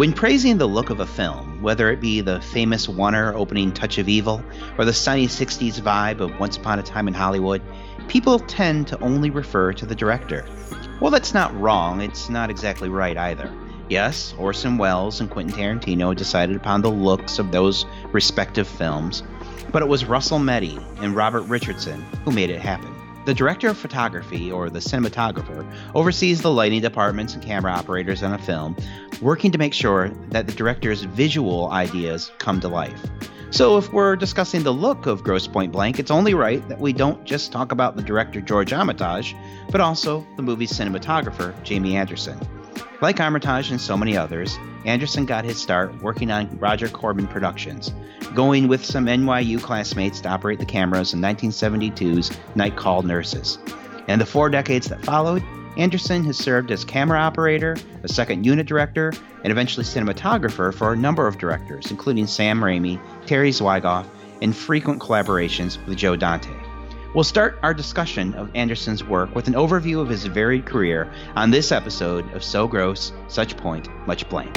When praising the look of a film, whether it be the famous oner opening Touch of Evil or the sunny 60s vibe of Once Upon a Time in Hollywood, people tend to only refer to the director. Well, that's not wrong, it's not exactly right either. Yes, Orson Welles and Quentin Tarantino decided upon the looks of those respective films, but it was Russell Metty and Robert Richardson who made it happen. The director of photography, or the cinematographer, oversees the lighting departments and camera operators on a film, working to make sure that the director's visual ideas come to life. So, if we're discussing the look of Grosse Pointe Blank, it's only right that we don't just talk about the director George Armitage, but also the movie's cinematographer, Jamie Anderson. Like Armitage and so many others, Anderson got his start working on Roger Corman Productions, going with some NYU classmates to operate the cameras in 1972's Night Call Nurses. In the four decades that followed, Anderson has served as camera operator, a second unit director, and eventually cinematographer for a number of directors, including Sam Raimi, Terry Zwigoff, and frequent collaborations with Joe Dante. We'll start our discussion of Anderson's work with an overview of his varied career on this episode of So Gross, Such Point, Much Blank.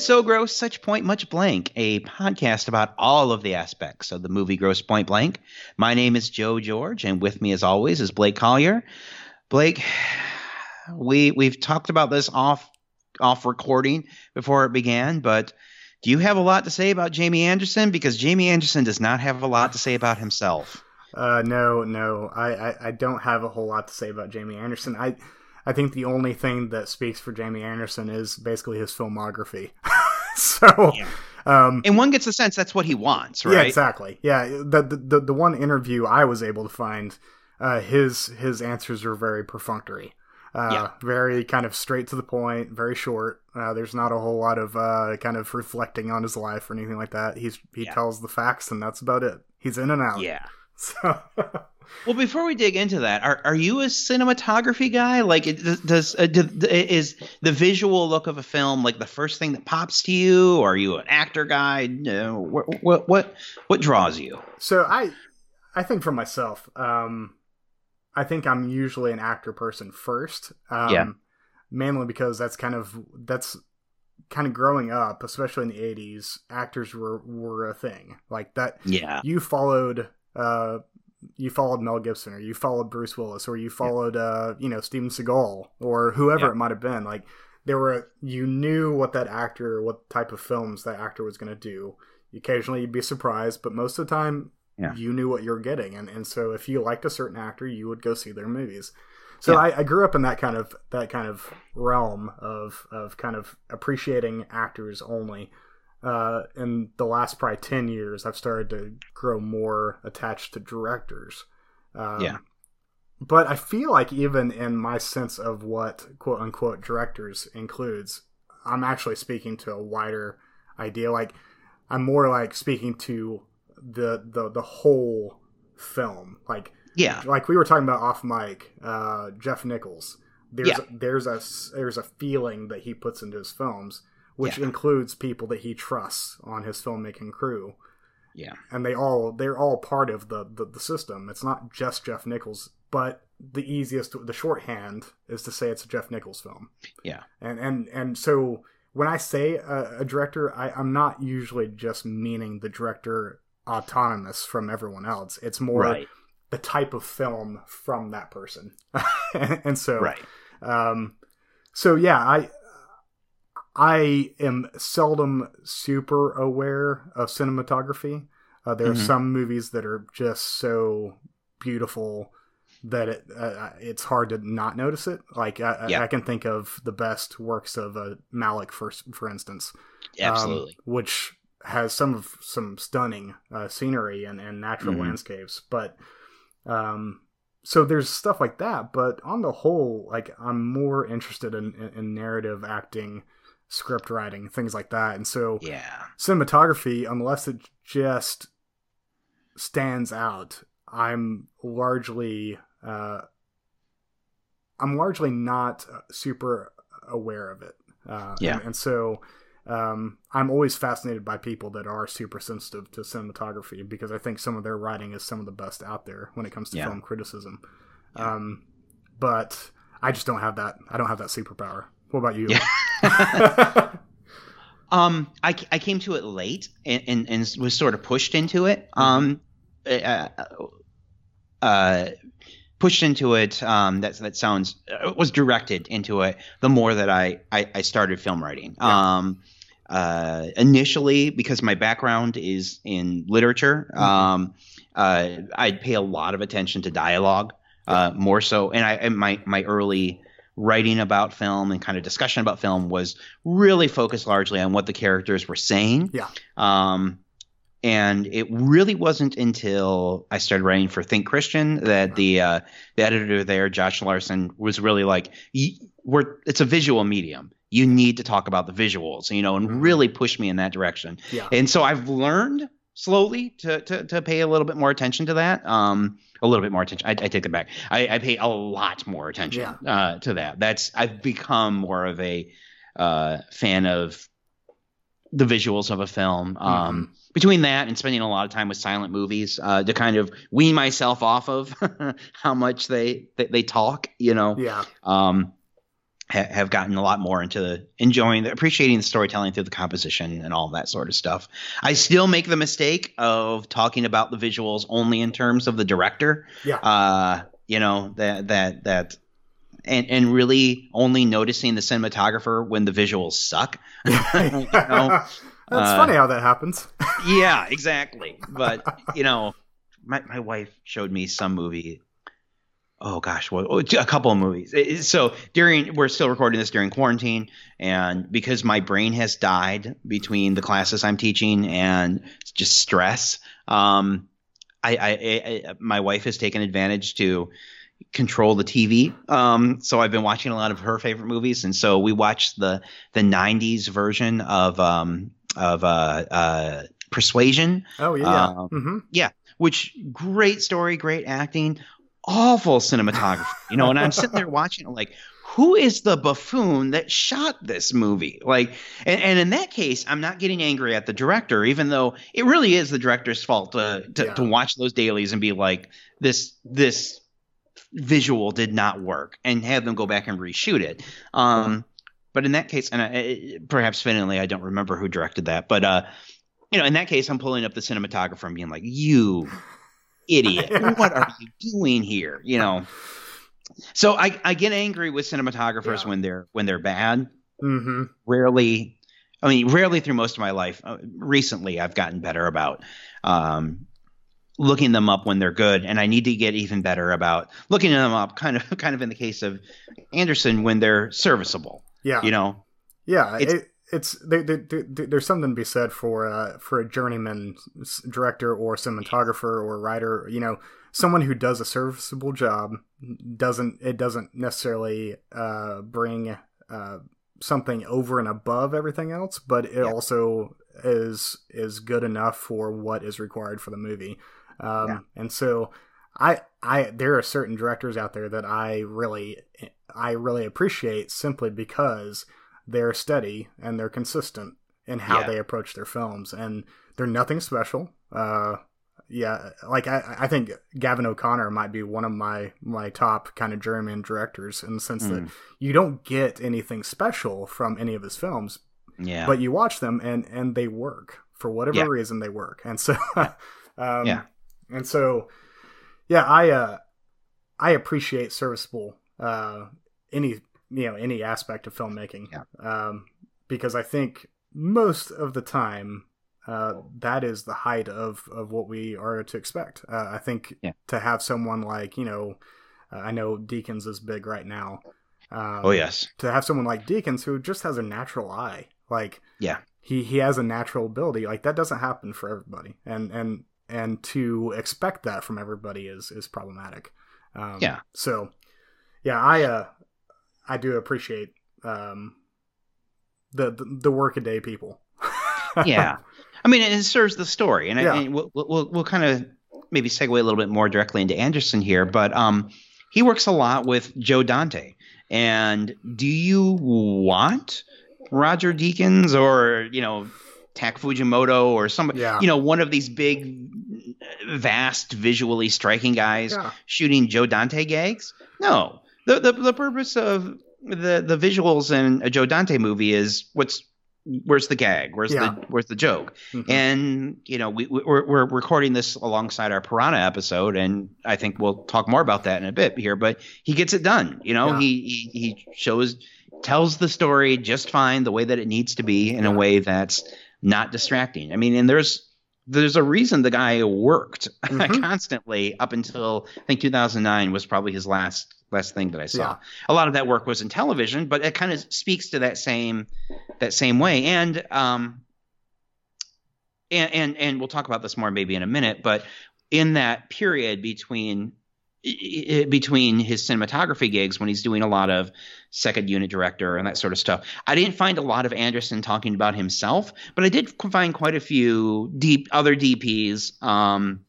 To So Grosse, Such Point, Much Blank, a podcast about all of the aspects of the movie Grosse Pointe Blank. My name is Joe George, and with me, as always, is Blake Collier. Blake, we we've talked about this off off recording before it began, but do you have a lot to say about Jamie Anderson? Because Jamie Anderson does not have a lot to say about himself. Uh, no, no, I, I, I don't have a whole lot to say about Jamie Anderson. I I think the only thing that speaks for Jamie Anderson is basically his filmography. so, yeah. um, and one gets the sense that's what he wants, right? Yeah, exactly. Yeah, the the the one interview I was able to find, uh, his his answers are very perfunctory. Uh, yeah. very kind of straight to the point, very short. Uh, there's not a whole lot of uh, kind of reflecting on his life or anything like that. He's he yeah. tells the facts and that's about it. He's in and out. Yeah. So well, before we dig into that, are are you a cinematography guy? Like, does uh, is the visual look of a film like the first thing that pops to you? Or are you an actor guy? what, what what what draws you? So I I think for myself, um, I think I'm usually an actor person first. Um, yeah. Mainly because that's kind of that's kind of growing up, especially in the '80s, actors were were a thing like that. Yeah. You followed uh, you followed Mel Gibson or you followed Bruce Willis or you followed yeah. uh you know Steven Seagal or whoever yeah. it might have been like there were you knew what that actor what type of films that actor was going to do occasionally you'd be surprised but most of the time yeah. you knew what you were getting and and so if you liked a certain actor you would go see their movies so I, I grew up in that kind of that kind of realm of of kind of appreciating actors only uh, in the last probably 10 years, I've started to grow more attached to directors. Um, yeah. But I feel like even in my sense of what quote unquote directors includes, I'm actually speaking to a wider idea. Like I'm more like speaking to the the the whole film. Like yeah, like we were talking about off mic, uh, Jeff Nichols. There's yeah. there's a there's a feeling that he puts into his films which yeah. includes people that he trusts on his filmmaking crew. Yeah, and they all they're all part of the, the the, system. It's not just Jeff Nichols, but the easiest the shorthand is to say it's a Jeff Nichols film. Yeah, and and and so when I say a, a director, I, I'm not usually just meaning the director autonomous from everyone else. It's more right. the type of film from that person, and so right. Um, so yeah, I I am seldom super aware of cinematography. Uh, there mm-hmm. are some movies that are just so beautiful that it uh, it's hard to not notice it. Like I, yeah. I, can think of the best works of uh, Malick for for instance, absolutely, um, which has some of some stunning uh, scenery and, and natural mm-hmm. landscapes. But um, so there's stuff like that. But on the whole, like I'm more interested in, in, in narrative acting, script writing, things like that. And so yeah, cinematography, unless it just stands out, I'm largely uh, I'm largely not super aware of it. Uh, yeah, and, and so um, I'm always fascinated by people that are super sensitive to cinematography because I think some of their writing is some of the best out there when it comes to yeah. film criticism. Yeah. Um, but I just don't have that. I don't have that superpower. What about you? Yeah. um, I, I came to it late and, and, and was sort of pushed into it. Um, uh, uh, pushed into it. Um, that that sounds uh, was directed into it. The more that I I, I started film writing. Yeah. Um, uh, initially, because my background is in literature, mm-hmm. um, uh, I'd pay a lot of attention to dialogue, uh, more so. And I and my my early writing about film and kind of discussion about film was really focused largely on what the characters were saying. Yeah. Um, and it really wasn't until I started writing for Think Christian that the uh, the editor there, Josh Larson, was really like, "We're it's a visual medium. You need to talk about the visuals, you know, and mm-hmm. really push me in that direction." Yeah. And so I've learned slowly to to, to pay a little bit more attention to that. Um, a little bit more attention. I, I take it back. I, I, pay a lot more attention yeah. uh, to that. That's I've become more of a uh, fan of the visuals of a film. Um, mm-hmm between that and spending a lot of time with silent movies uh, to kind of wean myself off of how much they, they, they talk, you know. Yeah. Um, ha- have gotten a lot more into enjoying, the, appreciating the storytelling through the composition and all that sort of stuff. I still make the mistake of talking about the visuals only in terms of the director. Yeah. Uh, you know that that that and and really only noticing the cinematographer when the visuals suck. you know? That's uh, funny how that happens. yeah, exactly. But you know, my my wife showed me some movie. Oh gosh, well, a couple of movies. So during we're still recording this during quarantine, and because my brain has died between the classes I'm teaching and just stress, um, I, I, I my wife has taken advantage to control the TV. Um, so I've been watching a lot of her favorite movies, and so we watched the the '90s version of um, of uh, uh, Persuasion. Oh yeah, um, mm-hmm. yeah. Which great story, great acting, awful cinematography. You know, and I'm sitting there watching it like, who is the buffoon that shot this movie? Like, and, and, in that case, I'm not getting angry at the director, even though it really is the director's fault to to, yeah. to watch those dailies and be like, this this visual did not work, and have them go back and reshoot it. Um, but in that case, and I, perhaps fittingly, I don't remember who directed that, but uh, you know, in that case, I'm pulling up the cinematographer and being like, "You idiot! what are you doing here?" You know. So I, I get angry with cinematographers yeah. when they're when they're bad. Mm-hmm. Rarely, I mean, rarely through most of my life. Uh, recently, I've gotten better about um, looking them up when they're good, and I need to get even better about looking them up. Kind of, kind of in the case of Anderson when they're serviceable. Yeah, you know. Yeah, it's, it, it's they, they, there's something to be said for uh, for a journeyman director or cinematographer or writer. You know, someone who does a serviceable job doesn't it doesn't necessarily uh, bring uh, something over and above everything else, but it yeah. also is is good enough for what is required for the movie. Um, yeah. And so, I I there are certain directors out there that I really I really appreciate simply because they're steady and they're consistent in how yeah. they approach their films, and they're nothing special. Uh, yeah, like I, I think Gavin O'Connor might be one of my my top kind of German directors in the sense mm. that hmm. you don't get anything special from any of his films, yeah, but you watch them and and they work for whatever yeah. reason they work, and so um, yeah, and so yeah, I uh I appreciate serviceable uh any you know any aspect of filmmaking. Yeah. Um, because I think most of the time uh, that is the height of of what we are to expect. Uh, I think yeah. to have someone like you know Uh, I know Deakins is big right now. Um, oh yes. To have someone like Deakins who just has a natural eye, like yeah, he he has a natural ability, like that doesn't happen for everybody, and and and to expect that from everybody is is problematic. Um, yeah. So, yeah, I uh I do appreciate um the the, the workaday people. yeah, I mean, it serves the story, and, Yeah. I, and we'll, we'll we'll kind of maybe segue a little bit more directly into Anderson here, but um, he works a lot with Joe Dante. And do you want Roger Deakins or you know Tak Fujimoto or somebody, Yeah. you know, one of these big, vast, visually striking guys Yeah. shooting Joe Dante gags? No. The, the the purpose of the the visuals in a Joe Dante movie is what's where's the gag? Where's Yeah. the where's the joke? Mhm. And you know, we, we're we're recording this alongside our Piranha episode, and I think we'll talk more about that in a bit here. But he gets it done. You know, Yeah. he, he he shows tells the story just fine, the way that it needs to be, in a way that's not distracting. I mean, and there's there's a reason the guy worked Mhm. constantly up until I think 2009 was probably his last last thing that I saw. Yeah. A lot of that work was in television, but it kind of speaks to that same that same way. And um, and and and we'll talk about this more maybe in a minute, but in that period between between his cinematography gigs when he's doing a lot of second unit director and that sort of stuff. I didn't find a lot of Anderson talking about himself, but I did find quite a few deep other DPs um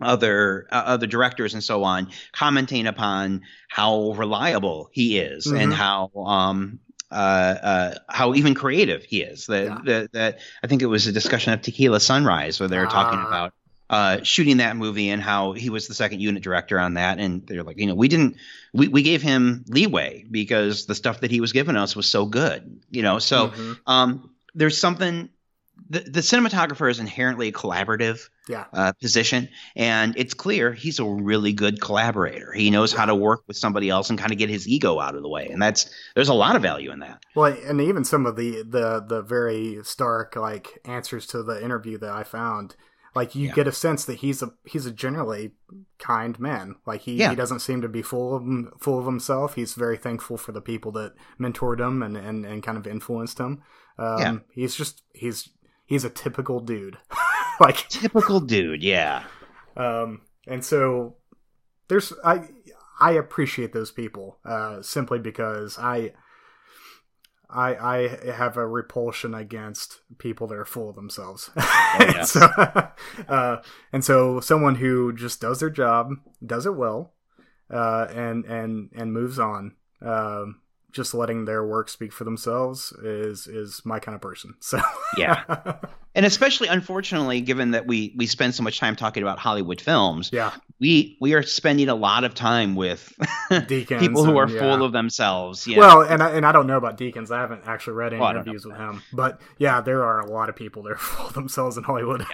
other uh, other directors and so on commenting upon how reliable he is and Mhm. how um uh, uh, how even creative he is. That Yeah. I think it was a discussion of Tequila Sunrise where they were talking Ah. about uh, shooting that movie and how he was the second unit director on that. And they're like, you know, we didn't we, we gave him leeway because the stuff that he was giving us was so good. You know, so Mhm. um, there's something. The, the cinematographer is inherently a collaborative Yeah. uh, position, and it's clear he's a really good collaborator. He knows how to work with somebody else and kind of get his ego out of the way, and that's there's a lot of value in that. Well, and even some of the the the very stark like answers to the interview that I found, like you Yeah. get a sense that he's a he's a generally kind man. Like he, Yeah. he doesn't seem to be full of him- full of himself. He's very thankful for the people that mentored him and and, and kind of influenced him. Um, Yeah. he's just he's he's a typical dude. like Typical dude, yeah, um, and so there's I I appreciate those people uh, simply because I I I have a repulsion against people that are full of themselves. yes. so, uh, and so someone who just does their job, does it well, uh, and and and moves on. Um, just letting their work speak for themselves is is my kind of person. So yeah, and especially unfortunately, given that we we spend so much time talking about Hollywood films, yeah, we we are spending a lot of time with Deakins people who are and- yeah. full of themselves. Know? Well, and I, and I don't know about Deakins. I haven't actually read any Well, I don't know interviews with him, but yeah, there are a lot of people that are full of themselves in Hollywood.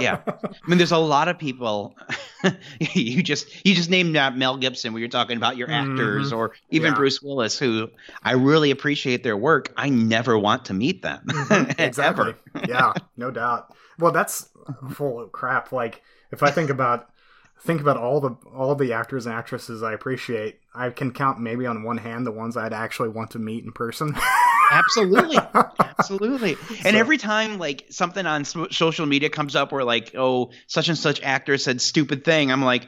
yeah. I mean, there's a lot of people. you just you just named uh, Mel Gibson when you're talking about your actors, Mhm. or even Yeah. Bruce Willis, who I really appreciate their work. I never want to meet them. exactly. Yeah, no doubt. Well, that's full of crap. Like if I think about think about all the all the actors and actresses I appreciate, I can count maybe on one hand the ones I'd actually want to meet in person. Absolutely, absolutely. And So- every time like something on social media comes up where like, oh, such and such actor said stupid thing, I'm like.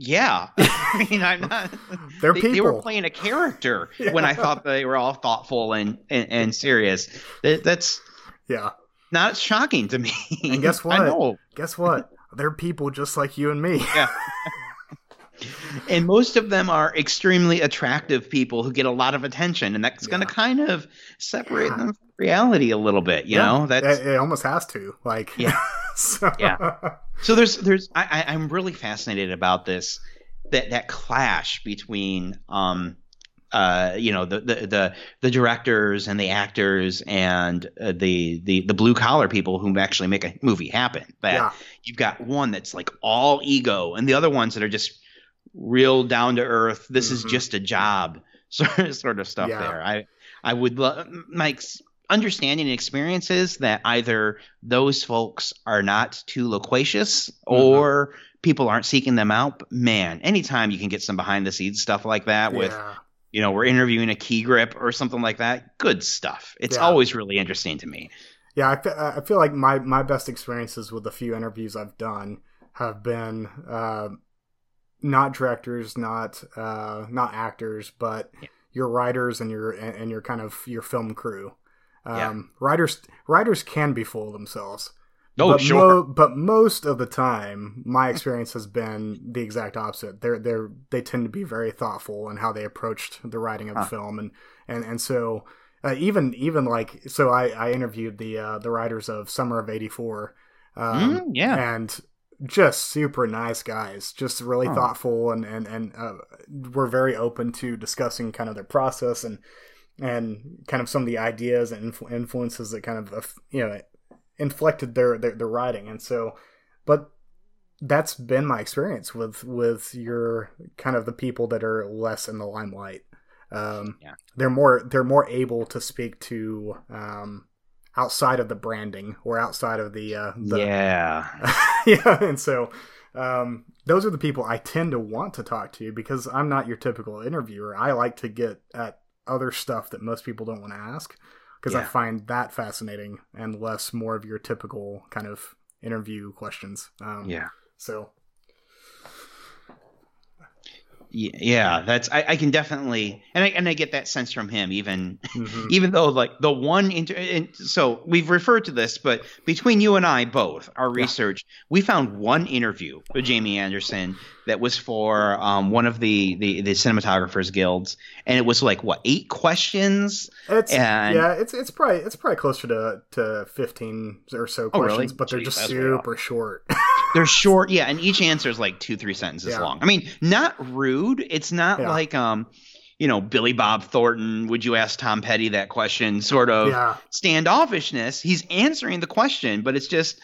Yeah, I mean, I'm not. They're they, they were playing a character when I thought they were all thoughtful and and, and serious. That, that's yeah. not shocking to me. And guess what? I know. Guess what? They're people just like you and me. Yeah. and most of them are extremely attractive people who get a lot of attention, and that's going to kind of separate Yeah. them from reality a little bit. You know, that it, it almost has to. Like Yeah. so, Yeah. so. There's there's I, I I'm really fascinated about this that that clash between um uh you know the the the, the directors and the actors and uh, the the the blue collar people who actually make a movie happen. That Yeah. you've got one that's like all ego, and the other ones that are just real down to earth. This is Mhm. just a job, sort of, sort of stuff. Yeah. There, I I would love Mike's. understanding and experiences that either those folks are not too loquacious Mm-hmm. or people aren't seeking them out. But man, anytime you can get some behind the scenes stuff like that with, yeah. You know, we're interviewing a key grip or something like that, good stuff. It's Yeah. always really interesting to me. Yeah, I I feel like my, my best experiences with the few interviews I've done have been uh, not directors, not uh, not actors, but Yeah. your writers and your and and your kind of your film crew. Um, Yeah. Writers writers can be full of themselves. Oh, but sure. mo- but most of the time, my experience has been the exact opposite. They're they're they tend to be very thoughtful in how they approached the writing of the film, and and and so uh, even even like so, I I interviewed the uh, the writers of Summer of '84, um, Mm, yeah. and just super nice guys, just really Huh. thoughtful, and and and uh, were very open to discussing kind of their process and and kind of some of the ideas and influences that kind of uh, you know inflected their, their their writing and so but that's been my experience with with your kind of the people that are less in the limelight um Yeah. they're more they're more able to speak to um outside of the branding or outside of the uh the, yeah. yeah, and so um, those are the people I tend to want to talk to because I'm not your typical interviewer. I like to get at other stuff that most people don't want to ask because I find that fascinating and less more of your typical kind of interview questions. Um, Yeah. So Yeah, that's I, I can definitely and I and I get that sense from him even mhm. even though like the one inter and so we've referred to this but between you and I both our Yeah. research we found one interview with Jamie Anderson that was for um, one of the, the the cinematographers guilds and it was like what eight questions it's and- yeah, it's it's probably it's probably closer to to 15 or so Oh, really? questions, but they're just super short. they're short yeah and each answer is like two three sentences Yeah. long I mean not rude it's not Yeah. like um you know Billy Bob Thornton would you ask Tom Petty that question sort of yeah, standoffishness. He's answering the question, but it's just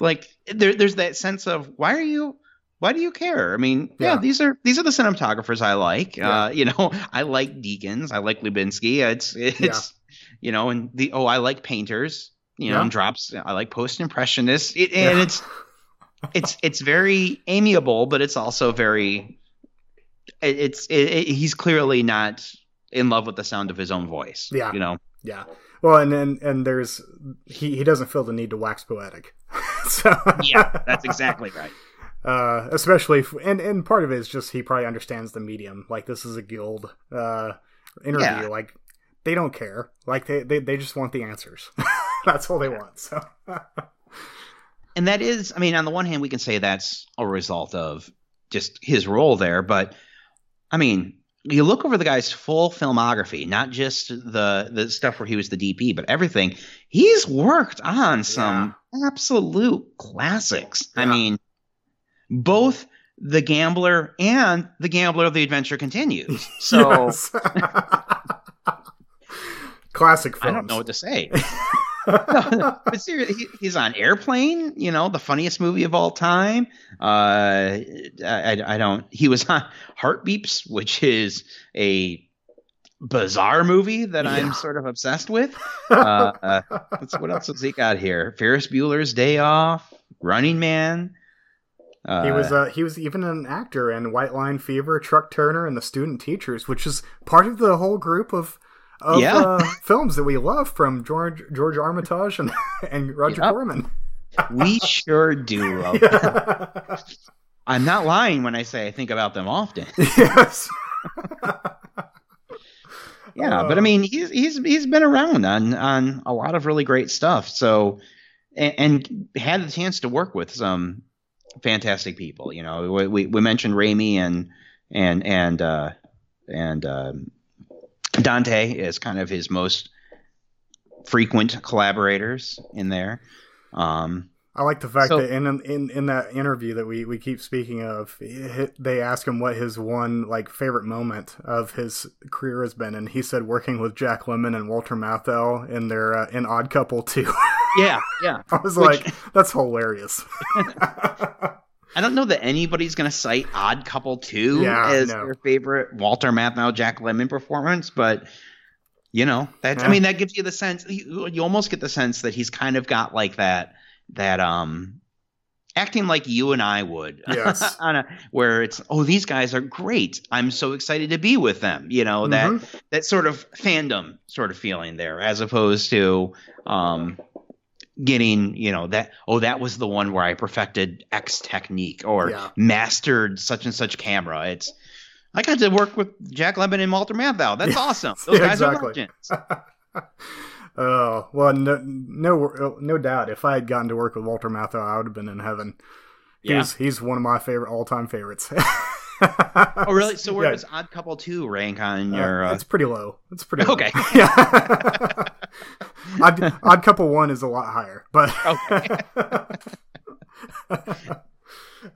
like there, there's that sense of why are you why do you care? I mean, yeah, Yeah. these are these are the cinematographers I like. Yeah. Uh, you know, I like Deakins, I like Lubezki. It's it's you know, and the oh, I like painters. You know, Yeah. and drops. I like post impressionists. It, and Yeah. it's it's it's very amiable, but it's also very. It's it, it, he's clearly not in love with the sound of his own voice. Yeah. you know. Yeah. Well, and then and there's he he doesn't feel the need to wax poetic. so Yeah, that's exactly right. Uh, especially f and and part of it is just he probably understands the medium. Like this is a guild uh interview. Yeah. Like they don't care. Like they they, they just want the answers. that's all they want. So and that is i mean on the one hand we can say that's a result of just his role there but i mean you look over the guy's full filmography not just the the stuff where he was the dp but everything. He's worked on some absolute classics. I mean both the gambler and the gambler of the adventure continues. So classic. classic i don't know what to say but seriously, he, he's on Airplane, you know, the funniest movie of all time. Uh, I, I don't. He was on Heartbeeps, which is a bizarre movie that Yeah. I'm sort of obsessed with. Uh, uh, what else has he got here? Ferris Bueller's Day Off, Running Man. Uh, He was uh, he was even an actor in White Line Fever, Truck Turner, and the Student Teachers, which is part of the whole group of of Yeah. uh, films that we love from George George Armitage and and Roger Yep. Corman. we sure do. Love Yeah. I'm not lying when I say I think about them often. yes. Yeah, Uh, but I mean, he's he's he's been around on on a lot of really great stuff. So, and, and had the chance to work with some fantastic people. You know, we we, we mentioned Raimi and and and uh, and um, Dante is kind of his most frequent collaborators in there. Um, I like the fact So- that in in in that interview that we we keep speaking of, it- they ask him what his one like favorite moment of his career has been, and he said working with Jack Lemmon and Walter Matthau in their uh, in Odd Couple too. yeah, yeah. I was Which- like, that's hilarious. I don't know that anybody's going to cite Odd Couple 2 Yeah, as no. their favorite Walter Matthau, Jack Lemmon performance, but You know, that yeah. I mean, that gives you the sense. You, you almost get the sense that he's kind of got like that that um acting like you and I would. Yes. a, where it's, oh, these guys are great. I'm so excited to be with them. You know, mm-hmm. that that sort of fandom sort of feeling there, as opposed to um, getting, you know, that oh, that was the one where I perfected X technique or yeah. mastered such and such camera. It's I got to work with Jack Lemmon and Walter Matthau. That's awesome. Those guys exactly. are legends. Oh well, no, no, no doubt. If I had gotten to work with Walter Matthau, I would have been in heaven. Yeah. He's he's one of my favorite all time favorites. oh really? So where yeah. does Odd Couple two rank on uh, your? Uh... It's pretty low. It's pretty Low. okay. yeah. Odd, Odd Couple one is a lot higher, but okay.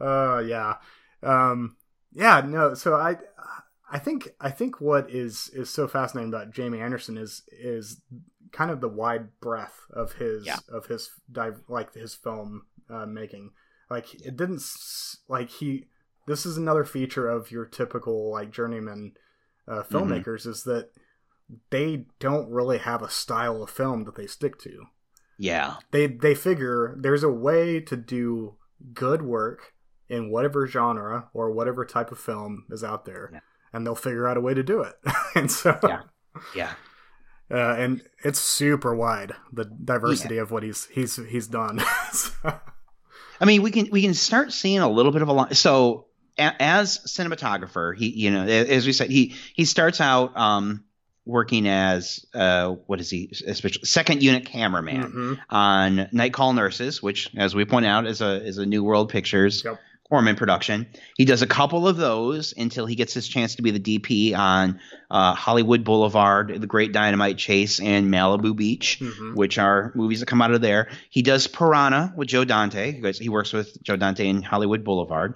uh yeah, um, yeah. No, so I I think I think what is is so fascinating about Jamie Anderson is is kind of the wide breadth of his yeah. of his dive like his film uh, making. Like it didn't like he. This is another feature of your typical like journeyman uh, mm-hmm. filmmakers mm-hmm. is that they don't really have a style of film that they stick to. Yeah, they they figure there's a way to do good work in whatever genre or whatever type of film is out there, yeah. and they'll figure out a way to do it. and so yeah, yeah uh, and it's super wide the diversity yeah. of what he's he's he's done. so. I mean, we can we can start seeing a little bit of a line. So a, as cinematographer, he you know as we said he he starts out um, working as uh, what is he especially second unit cameraman mm-hmm. on Night Call Nurses, which as we point out is a is a New World Pictures yep. Corman production. He does a couple of those until he gets his chance to be the DP on uh, Hollywood Boulevard, The Great Dynamite Chase, and Malibu Beach, mm-hmm. which are movies that come out of there. He does Piranha with Joe Dante. He works with Joe Dante in Hollywood Boulevard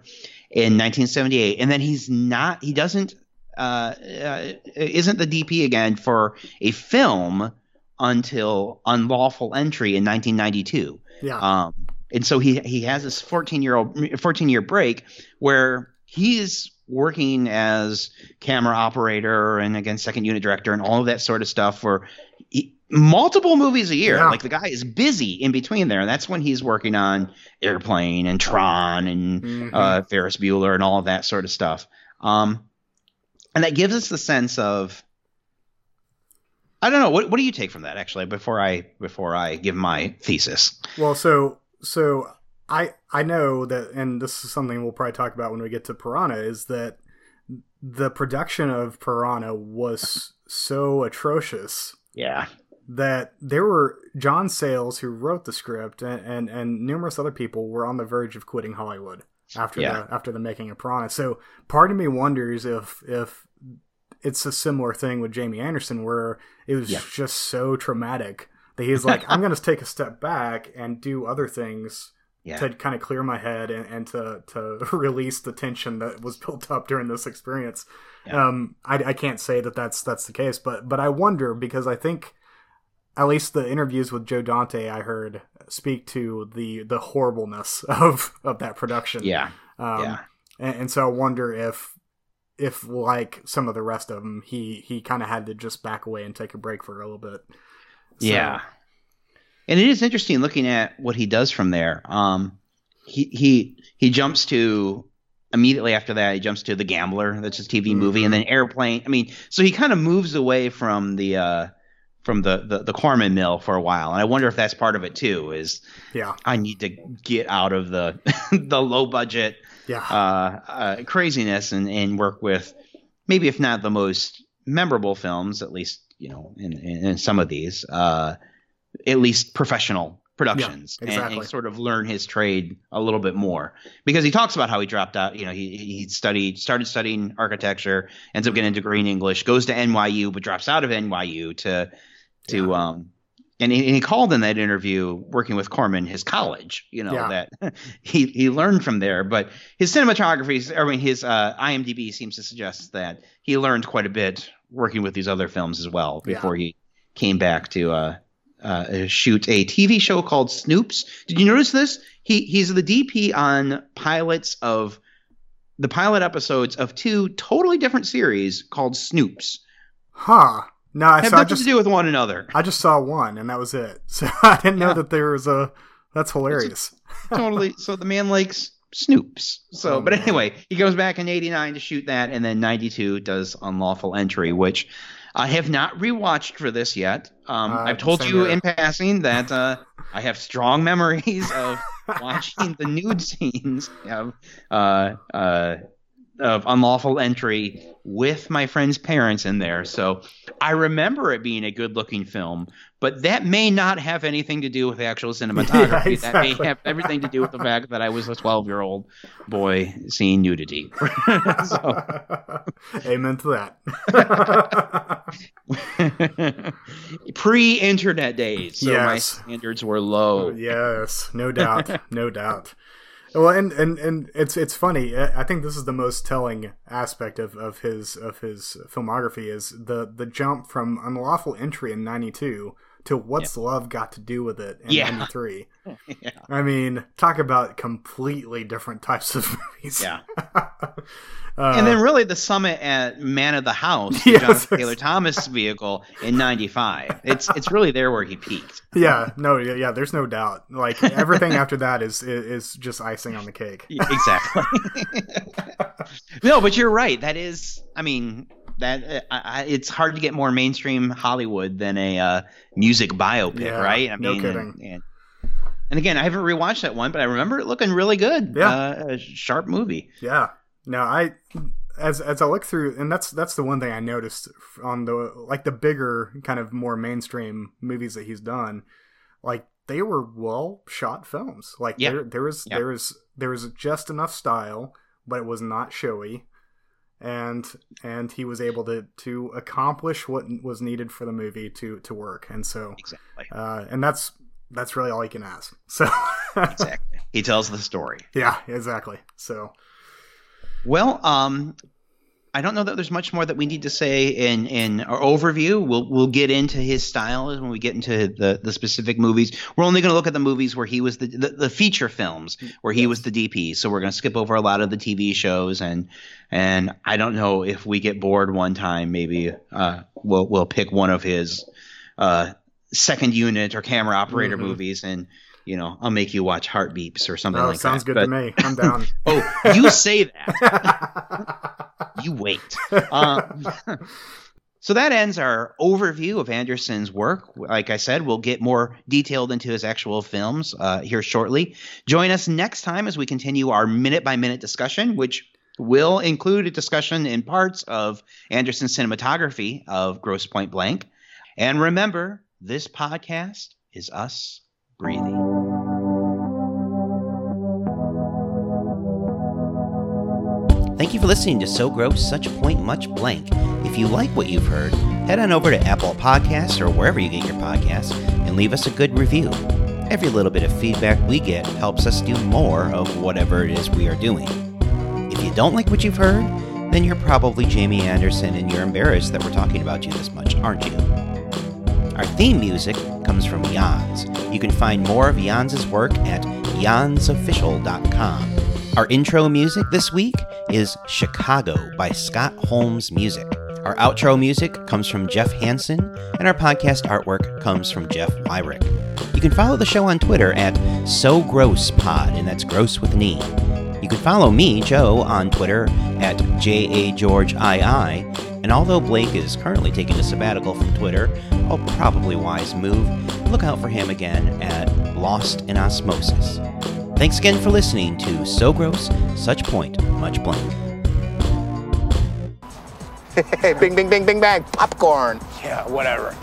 in 1978, and then he's not. He doesn't. Uh, uh, isn't the DP again for a film until Unlawful Entry in 1992. Yeah. Um, and so he he has this 14 year old 14 year break where he's working as camera operator and again second unit director and all of that sort of stuff for he, multiple movies a year. Yeah. Like the guy is busy in between there, and that's when he's working on Airplane and Tron and mm-hmm. uh, Ferris Bueller and all of that sort of stuff. Um, and that gives us the sense of I don't know. What, what do you take from that actually? Before I before I give my thesis. Well, so so I I know that, and this is something we'll probably talk about when we get to Piranha, is that the production of Piranha was so atrocious. Yeah. That there were John Sayles who wrote the script and, and, and numerous other people were on the verge of quitting Hollywood after yeah. the after the making of Piranha. So part of me wonders if if it's a similar thing with Jamie Anderson where it was yeah. just so traumatic that he's like, I'm going to take a step back and do other things yeah. to kind of clear my head and, and, to to release the tension that was built up during this experience. Yeah. Um, I, I can't say that that's that's the case, but but I wonder because I think at least the interviews with Joe Dante I heard speak to the the horribleness of of that production. Yeah, um, yeah. And, and so I wonder if if like some of the rest of them, he he kind of had to just back away and take a break for a little bit. So, yeah. And it is interesting looking at what he does from there. Um, he he he jumps to immediately after that he jumps to the Gambler. That's his TV mm-hmm. movie, and then Airplane. I mean, so he kind of moves away from the uh, from the, the the Corman mill for a while, and I wonder if that's part of it too. Is yeah, I need to get out of the the low budget yeah uh, uh, craziness and and work with maybe if not the most memorable films, at least you know, in, in, in some of these, uh, at least professional productions yeah, exactly. and, and, sort of learn his trade a little bit more because he talks about how he dropped out you know he, he studied started studying architecture ends up getting a degree in english goes to nyu but drops out of nyu to to yeah. um and he, and he, called in that interview working with Corman his college, you know, yeah. that he, he learned from there. But his cinematography, I mean, his uh, IMDb seems to suggest that he learned quite a bit working with these other films as well before yeah. he came back to uh, uh, shoot a TV show called Snoops. Did you notice this? He he's the DP on pilots of the pilot episodes of two totally different series called Snoops. Huh. No, I have saw nothing just to do with one another. I just saw one, and that was it. So I didn't know Yeah. that there was a. That's hilarious. totally. So the man likes Snoops. So, Oh, but anyway, he goes back in '89 to shoot that, and then '92 does Unlawful Entry, which I have not rewatched for this yet. Um, Uh, I've told you in passing that uh, I have strong memories of watching the nude scenes of uh, uh, of Unlawful Entry with my friend's parents in there. So I remember it being a good-looking film, but that may not have anything to do with actual cinematography. That may have everything to do with the fact that I was a 12-year-old boy seeing nudity. so, Amen to that. pre-internet days, so my standards were low. yes, no doubt, no doubt. Well, and, and, and it's it's funny. I I think this is the most telling aspect of, of his of his filmography is the the jump from unlawful entry in '92 to what's love got to do with it in Yeah. '93. Yeah. I mean, talk about completely different types of movies. Yeah. Uh, and then really the summit at Man of the House, the Yes. Jonathan Taylor Thomas vehicle in '95. It's it's really there where he peaked. yeah, no, yeah, yeah, there's no doubt. Like everything after that is, is is just icing on the cake. Exactly. no, but you're right. That is, I mean, that I, I, it's hard to get more mainstream Hollywood than a uh, music biopic, Yeah, right? I no mean, kidding. And, and, and again, I haven't rewatched that one, but I remember it looking really good. Yeah. uh, a sharp movie. Yeah. No, I as as I look through, and that's that's the one thing I noticed on the like the bigger kind of more mainstream movies that he's done, like they were well shot films. Like Yeah. there there was Yeah. there was there was just enough style, but it was not showy. And and he was able to to accomplish what was needed for the movie to to work, and so Exactly. uh, and that's that's really all you can ask. So Exactly. He tells the story. yeah, exactly. So Well, um, I don't know that there's much more that we need to say in in our overview. We'll we'll get into his style when we get into the the specific movies. We're only going to look at the movies where he was the, the the feature films where he was the DP. So we're going to skip over a lot of the TV shows and and I don't know if we get bored one time, maybe uh, we'll we'll pick one of his uh, second unit or camera operator Mhm. movies and. You know, I'll make you watch Heartbeeps or something oh, like sounds that. good to me. I'm down. Oh, you say that you wait. Um, so that ends our overview of Anderson's work. Like I said, we'll get more detailed into his actual films uh, here shortly. Join us next time as we continue our minute by minute discussion, which will include a discussion in parts of Anderson's cinematography of Grosse Pointe Blank. And remember, this podcast is us breathing. Thank you for listening to So Gross, Such Point, Much Blank. If you like what you've heard, head on over to Apple Podcasts or wherever you get your podcasts and leave us a good review. Every little bit of feedback we get helps us do more of whatever it is we are doing. If you don't like what you've heard, then you're probably Jamie Anderson and you're embarrassed that we're talking about you this much, aren't you? Our theme music comes from Jans. You can find more of Jans' work at jansofficial.com. Our intro music this week is Chicago by Scott Holmes Music. Our outro music comes from Jeff Hansen, and our podcast artwork comes from Jeff Wyrick. You can follow the show on Twitter at So Gross Pod, and that's gross with an E. You can follow me, Joe, on Twitter at JAGeorgeII, and although Blake is currently taking a sabbatical from Twitter, a probably wise move, look out for him again at Lost in Osmosis. Thanks again for listening to So Gross, Such Point, Much Blank. Hey, bing, bing, bing, bing, bang. Popcorn. Yeah, whatever.